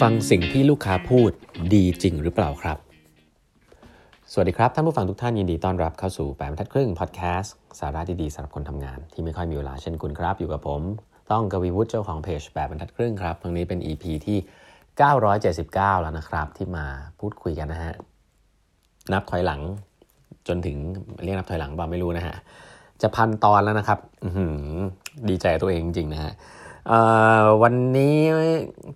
ฟังสิ่งที่ลูกค้าพูดดีจริงหรือเปล่าครับ สวัสดีครับ ท่านผู้ฟังทุกท่านยินดีต้อนรับเข้าสู่แปดบรรทัดครึ่งพอดแคสต์สาระดีๆสำหรับคนทำงาน ที่ไม่ค่อยมีเวลาเช่นคุณครับ อยู่กับผม ต้องกวีวุฒิเจ้าของเพจแปดบรรทัดครึ่งครับครั้งนี้เป็น EP ที่ 979 แล้วนะครับ ที่มาพูดคุยกันนะฮะนับถอยหลัง จนถึงเรียกนับถอยหลังบ้าไม่รู้นะฮะจะพันตอนแล้วนะครับดีใจตัวเองจริงๆนะฮะ วันนี้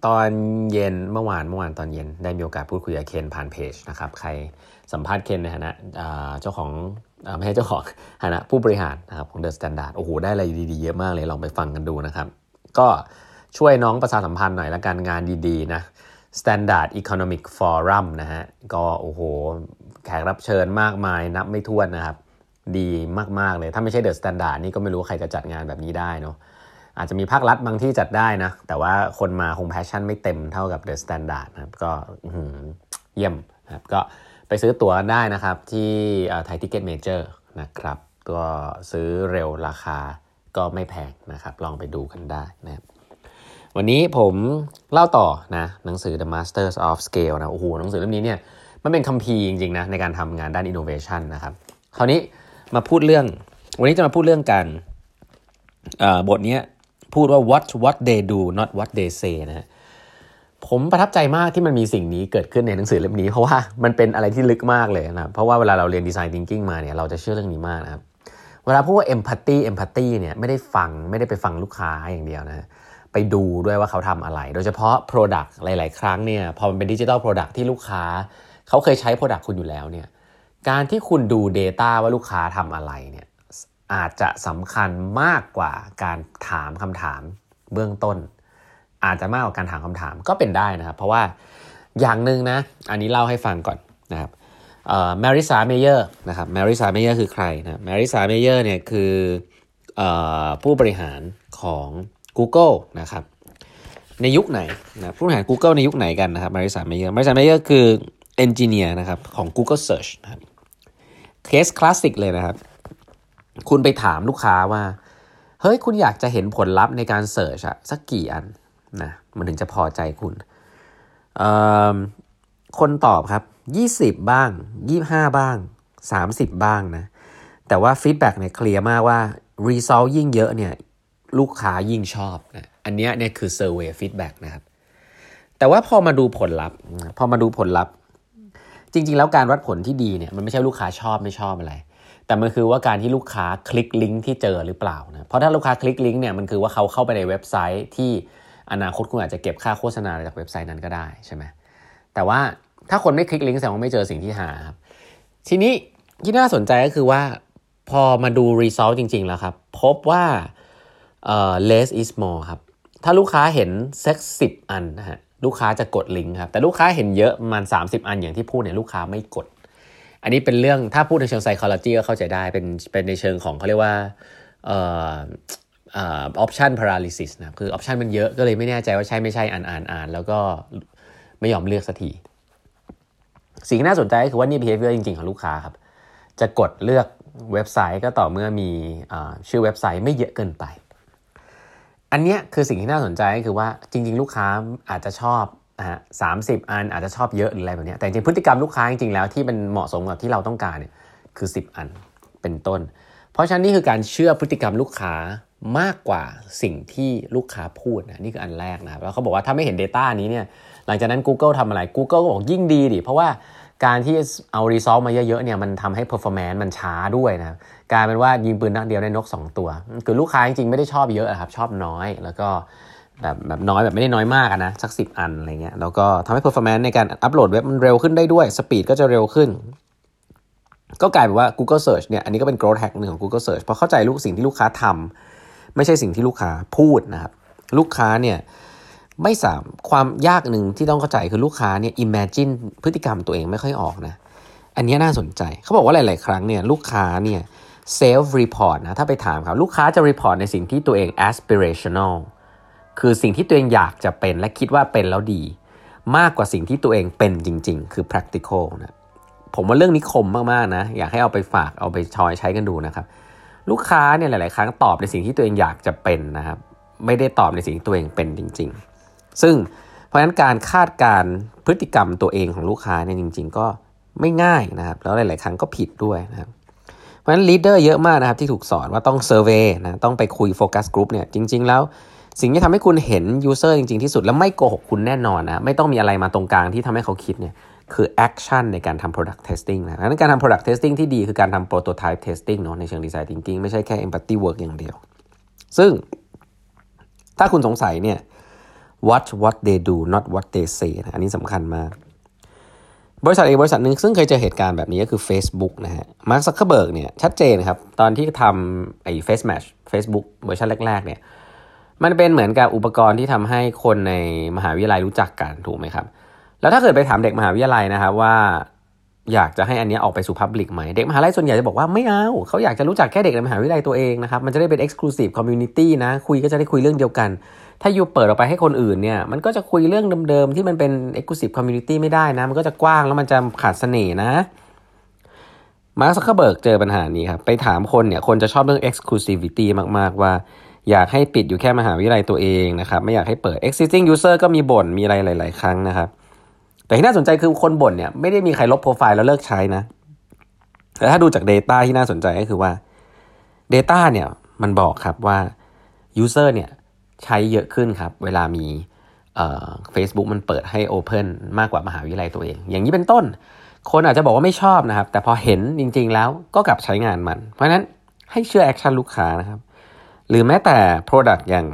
ตอนเย็นเมื่อวานเมื่อวานตอนเย็นได้มีโอกาสพูดคุยกับเคนผ่านเพจนะครับใครสัมภาษณ์เคนในฐานะเจ้าของไม่ใช่เจ้าของฐานะผู้บริหารนะครับของ The Standard โอ้โหได้อะไรดีๆเยอะมากเลยลองไปฟังกันดูนะครับ ก็ช่วยน้องประชาสัมพันธ์หน่อยละกันงานดีๆนะ Standard Economic Forum นะฮะก็โอ้โหแขกรับเชิญมากมายนับไม่ถ้วนนะครับ ดีมากๆเลย ถ้าไม่ใช่ The Standard นี่ก็ไม่รู้ใครจะจัดงานแบบนี้ได้เนาะ อาจจะมีภาครัฐบางที่จัดได้นะ แต่ว่าคนมาคง passion ไม่เต็มเท่ากับ The Standard นะครับก็เยี่ยมนะครับก็ไปซื้อตั๋วได้นะครับที่ ThaiTicketMajor นะครับก็ซื้อเร็วราคาก็ไม่แพงนะครับ ลองไปดูกันได้นะครับวันนี้ผมเล่าต่อนะหนังสือ The Masters of Scale นะโอ้โหหนังสือเล่มนี้เนี่ยมันเป็นคัมภีร์จริงๆนะในการทำงานด้าน innovation นะครับคราวนี้มาพูดเรื่อง วันนี้จะมาพูดเรื่องการบทนี้ พูดว่า what what they do not what they say นะผมประทับใจมากที่มันมีสิ่งนี้เกิดขึ้นในหนังสือเล่มนี้ เพราะว่ามันเป็นอะไรที่ลึกมากเลยนะเพราะว่าเวลาเราเรียนดีไซน์ทิงกิ้งมาเนี่ยเราจะเชื่อเรื่องนี้มากนะครับเวลาพูดว่า empathy empathy เนี่ยไม่ได้ฟังไม่ได้ไปฟังลูกค้าอย่างเดียวนะไปดูด้วยว่าเขาทำอะไร โดยเฉพาะ Product หลาย ๆ ครั้งเนี่ยพอมันเป็นดิจิทัลโปรดักที่ลูกค้า เขาเคยใช้ Product คุณอยู่แล้วเนี่ยการที่คุณดู Data ว่าลูกค้าทำอะไรเนี่ย อาจจะสำคัญมากกว่าการถามคำถามเบื้องต้น อาจจะมากกว่าการถามคำถามก็เป็นได้นะครับ เพราะว่าอย่างหนึ่งนะ อันนี้เล่าให้ฟังก่อนนะครับ Marissa Mayer นะครับ Marissa Mayer คือใครนะ Marissa Mayer เนี่ยคืออผู้บริหารของ Google นะครับในยุคไหนนะผู้บริหาร Google ในยุคไหนกันนะครับ Marissa Mayer Marissa Mayer คือ engineer นะครับของ Google Search นะครับ case classic เลยนะครับ คุณไปถามลูกค้าว่า เฮ้ยคุณอยากจะเห็นผลลัพธ์ในการ search อะสักกี่อันนะมันถึงจะพอใจคุณ คนตอบครับ 20 บ้าง 25 บ้าง 30 บ้างนะ แต่ว่า feedback เนี่ย clear มากว่า result ยิ่งเยอะเนี่ยลูกค้ายิ่งชอบนะอันนี้เนี่ยคือ survey feedback นะครับ แต่ว่าพอมาดูผลลัพธ์ พอมาดูผลลัพธ์ จริง ๆ แล้วการวัดผลที่ดีเนี่ยมันไม่ใช่ลูกค้าชอบไม่ชอบอะไร แต่มันคือว่าการที่ลูกค้าคลิกลิงก์ที่เจอหรือเปล่านะเพราะถ้าลูกค้าคลิกลิงก์เนี่ยมันคือว่าเขาเข้าไปในเว็บไซต์ที่อนาคตคุณอาจจะเก็บค่าโฆษณาจากเว็บไซต์นั้นก็ได้ใช่ไหมแต่ว่าถ้าคนไม่คลิกลิงก์แสดงว่าไม่เจอสิ่งที่หาครับทีนี้ที่น่าสนใจก็คือว่าพอมาดู result จริง ๆ แล้วครับ พบว่าเอ่อ less is more ครับ ถ้าลูกค้าเห็นสักสิบอันนะฮะลูกค้าจะกดลิงก์ครับ แต่ลูกค้าเห็นเยอะประมาณ 30 อันอย่างที่พูดเนี่ยลูกค้าไม่กด อันนี้เป็นเรื่องถ้าพูดในเชิง psychology ก็เข้าใจได้เป็นเป็นในเชิงของเขาเรียกว่าเอ่อ option paralysis นะคือ option มันเยอะก็เลยไม่แน่ใจว่าใช่ไม่ใช่อ่านอ่านอ่านแล้วก็ไม่ยอมเลือกสักทีสิ่งที่น่าสนใจก็คือว่านี่ behavior จริงๆ ของลูกค้าครับ จะกดเลือกเว็บไซต์ก็ต่อเมื่อมีชื่อเว็บไซต์ไม่เยอะเกินไป อันนี้คือสิ่งที่น่าสนใจก็คือว่าจริง ๆ ลูกค้าอาจจะชอบ สามสิบอันอาจจะชอบเยอะหรืออะไรแบบนี้แต่จริงพฤติกรรมลูกค้าจริงๆแล้วที่มันเหมาะสมกับที่เราต้องการเนี่ยคือ 10 อันเป็นต้น เพราะฉะนั้นนี่คือการเชื่อพฤติกรรมลูกค้ามากกว่าสิ่งที่ลูกค้าพูดนะนี่คืออันแรกนะครับแล้วเขาบอกว่าถ้าไม่เห็น Data นี้เนี่ยหลังจากนั้น Google ทำอะไร Google ก็บอกยิ่งดีดิเพราะว่าการที่เอา result มาเยอะๆเนี่ยมันทำให้ performance มันช้าด้วยนะกลายเป็นว่ายิงปืนนัดเดียวได้นก 2 ตัว คือลูกค้าจริงๆไม่ได้ชอบเยอะครับชอบน้อยแล้วก็ แบบแบบน้อยแบบไม่ได้น้อยมากนะสักสิอันอะไรเงี้ยแล้วก็ทำให้ performance ในการอัปโหลดเว็บมันเร็วขึ้นได้ด้วยสปีดก็จะเร็วขึ้น ก็กลายเป็นว่า Google Search เนี่ยอันนี้ก็เป็น growth hack หนึ่งของ Google Search เพราะเข้าใจลูกสิ่งที่ลูกค้าทำไม่ใช่สิ่งที่ลูกค้าพูดนะครับลูกค้าเนี่ยไม่สามความยากหนึ่งที่ต้องเข้าใจคือลูกค้าเนี่ย imagine พฤติกรรมตัวเองไม่ค่อยออกนะอันนี้น่าสนใจเขาบอกว่าหลาย ๆ ครั้งเนี่ยลูกค้าเนี่ย self report นะถ้าไปถามเขาลูกค้าจะ report ในสิ่งที่ตัวเอง aspirational คือสิ่งที่ตัวเองอยากจะเป็นและคิดว่าเป็นแล้วดี มากกว่าสิ่งที่ตัวเองเป็นจริง ๆ คือ practical นะผมว่าเรื่องนี้คมมากๆนะ อยากให้เอาไปฝากเอาไปชอยใช้กันดูนะครับ ลูกค้าเนี่ยหลาย ๆ ครั้งตอบในสิ่งที่ตัวเองอยากจะเป็นนะครับ ไม่ได้ตอบในสิ่งที่ตัวเองเป็นจริง ๆ ซึ่งเพราะฉะนั้นการคาดการพฤติกรรมตัวเองของลูกค้าเนี่ยจริง ๆ ก็ไม่ง่ายนะครับ แล้วหลาย ๆ ครั้งก็ผิดด้วยนะครับเพราะฉะนั้น leader เยอะมากนะครับที่ถูกสอนว่าต้อง survey นะต้องไปคุย focus group เนี่ยจริง ๆ แล้ว สิ่งที่ทำให้คุณเห็น user จริง ๆ ที่สุด แล้วไม่โกหกคุณแน่นอนนะไม่ต้องมีอะไรมาตรงกลางที่ทำให้เขาคิดเนี่ยคือ action ในการทำ product testing นะนั้นการทำ product testing ที่ดีคือการทำ prototype testing เนาะในเชิง design thinking ไม่ใช่แค่ empathy work อย่างเดียว ซึ่งถ้าคุณสงสัยเนี่ย watch what they do not what they say นะอันนี้สำคัญมาก บริษัทอีกบริษัทหนึ่งซึ่งเคยเจอเหตุการณ์แบบนี้ก็คือ Facebook นะฮะ มาร์คซักเคเบิร์กเนี่ยชัดเจนครับ ตอนที่ทำไอ้ Facemash Facebook เวอร์ชันแรก ๆ เนี่ย มันเป็นเหมือนกับอุปกรณ์ที่ทำให้คนในมหาวิทยาลัยรู้จักกันถูกไหมครับ แล้วถ้าเกิดไปถามเด็กมหาวิทยาลัยนะครับว่าอยากจะให้อันนี้ออกไปสู่ public ไหมเด็กมหาลัยส่วนใหญ่จะบอกว่าไม่เอาเขาอยากจะรู้จักแค่เด็กในมหาวิทยาลัยตัวเองนะครับมันจะได้เป็น exclusive community นะ คุยก็จะได้คุยเรื่องเดียวกัน ถ้าอยู่เปิดออกไปให้คนอื่นเนี่ยมันก็จะคุยเรื่องเดิมๆที่มันเป็น exclusive community ไม่ได้นะ มันก็จะกว้างแล้วมันจะขาดเสน่ห์นะมาร์คซักเคเบิร์กเจอปัญหานี้ครับไปถามคนเนี่ยคนจะชอบเรื่อง exclusivity มากๆว่า อยากให้ปิดอยู่แค่มหาวิทยาลัยตัวเองนะครับ ไม่อยากให้เปิด existing user ก็มีบ่นมีอะไรหลาย ๆ ครั้งนะครับ แต่ที่น่าสนใจคือคนบ่นเนี่ยไม่ได้มีใครลบโปรไฟล์แล้วเลิกใช้นะแต่ถ้าดูจาก Data ที่น่าสนใจก็คือว่า Data เนี่ยมันบอกครับว่า User เนี่ยใช้เยอะขึ้นครับ เวลามีเอ่อ Facebook มันเปิดให้ Open มากกว่ามหาวิทยาลัยตัวเอง อย่างนี้เป็นต้น คนอาจจะบอกว่าไม่ชอบนะครับ แต่พอเห็นจริงๆแล้วก็กลับใช้งานมัน เพราะฉะนั้นให้เชื่อ action ลูกค้านะครับ หรือแม้แต่ Product อย่าง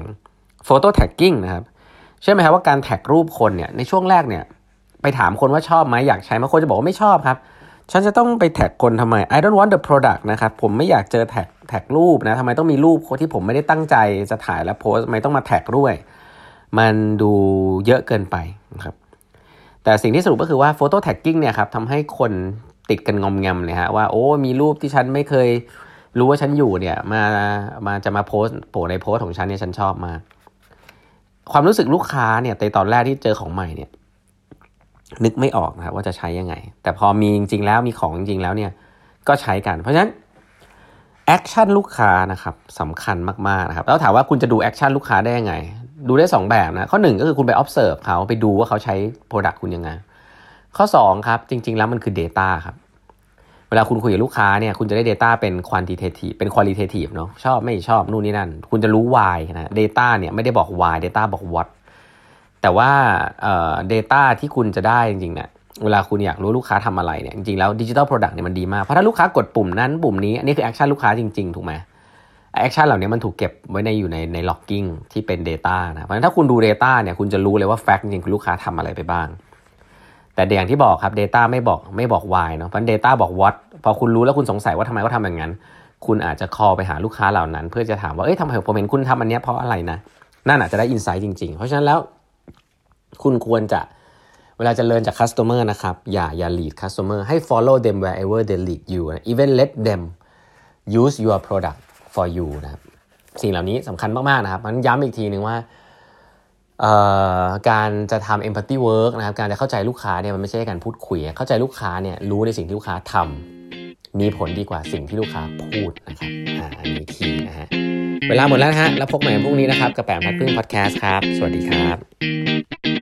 Photo Tagging นะครับใช่ไหมครับว่าการแท็กรูปคนเนี่ยในช่วงแรกเนี่ยไปถามคนว่าชอบไหมอยากใช้บางคนจะบอกว่าไม่ชอบครับ ฉันจะต้องไปแท็กคนทำไม I don't want the product นะครับผมไม่อยากเจอแท็กแท็กรูปนะทำไมต้องมีรูปที่ผมไม่ได้ตั้งใจจะถ่ายแล้วโพสทำไมต้องมาแท็กด้วย มันดูเยอะเกินไปนะครับแต่สิ่งที่สรุปก็คือว่า photo tagging เนี่ยครับทำให้คนติดกันงอมแงมเลยฮะว่าโอ้มีรูปที่ฉันไม่เคย รู้ว่าฉันอยู่เนี่ยมามาจะมาโพสโผล่ในโพสของฉันเนี่ยฉันชอบมากความรู้สึกลูกค้าเนี่ยในตอนแรกที่เจอของใหม่เนี่ย นึกไม่ออกนะครับว่าจะใช้ยังไง แต่พอมีจริงๆแล้วมีของจริงๆแล้วเนี่ย ก็ใช้กัน เพราะฉะนั้น action ลูกค้านะครับสำคัญมากๆนะครับแล้วถามว่าคุณจะดู action ลูกค้าได้ยังไง ดูได้ 2 แบบนะ ข้อ 1 ก็คือคุณไป observe เขาไปดูว่าเขาใช้ Product คุณยังไง ข้อ 2 ครับ จริง ๆ แล้วมันคือ Data ครับ เวลาคุณคุยกับลูกค้าเนี่ยคุณจะได้ Data เป็น quantitative เป็น qualitative เนาะชอบไม่ชอบนู่นนี่นั่น คุณจะรู้ why นะ Data เนี่ยไม่ได้บอก why Data บอก what แต่ว่าเอ่อ data ที่คุณจะได้จริงๆเนี่ยเวลาคุณอยากรู้ลูกค้าทำอะไรเนี่ยจริงๆแล้ว digital product เนี่ยมันดีมาก เพราะถ้าลูกค้ากดปุ่มนั้นปุ่มนี้ อันนี้คือ action ลูกค้าจริงๆ ถูกไหมaction เหล่านี้มันถูกเก็บไว้ในอยู่ในใน logging ที่เป็น Data นะเพราะฉะนั้นถ้าคุณดู Data เนี่ยคุณจะรู้เลยว่า fact จริงๆคือลูกค้าทำอะไรไปบ้าง แต่อย่างที่บอกครับ Data ไม่บอกไม่บอก why เนาะเพราะ Data บอก what พอคุณรู้แล้วคุณสงสัยว่าทำไมเขาทำอย่างนั้น คุณอาจจะ call ไปหาลูกค้าเหล่านั้น เพื่อจะถามว่าเอ้ยทำไมผมเห็นคุณทำอันนี้เพราะอะไรนะนั่นอาจจะได้ insight จริง ๆ เพราะฉะนั้นแล้ว คุณควรจะเวลาจะเรียนจาก customer นะครับ อย่าอย่า lead customer ให้ follow them wherever they lead you even let them use your product for you นะครับสิ่งเหล่านี้สำคัญมาก ๆ นะครับมันย้ำอีกทีหนึ่งว่า การจะทำ empathy work นะครับการจะเข้าใจลูกค้าเนี่ยมันไม่ใช่การพูดคุย เข้าใจลูกค้าเนี่ยรู้ในสิ่งที่ลูกค้าทำมีผลดีกว่าสิ่งที่ลูกค้าพูดนะครับอ่าอันนี้คีย์นะฮะเวลาหมดแล้วฮะแล้วพบใหม่พรุ่งนี้นะครับกับแปมพัดพึ่งพอดแคสต์ครับ สวัสดีครับ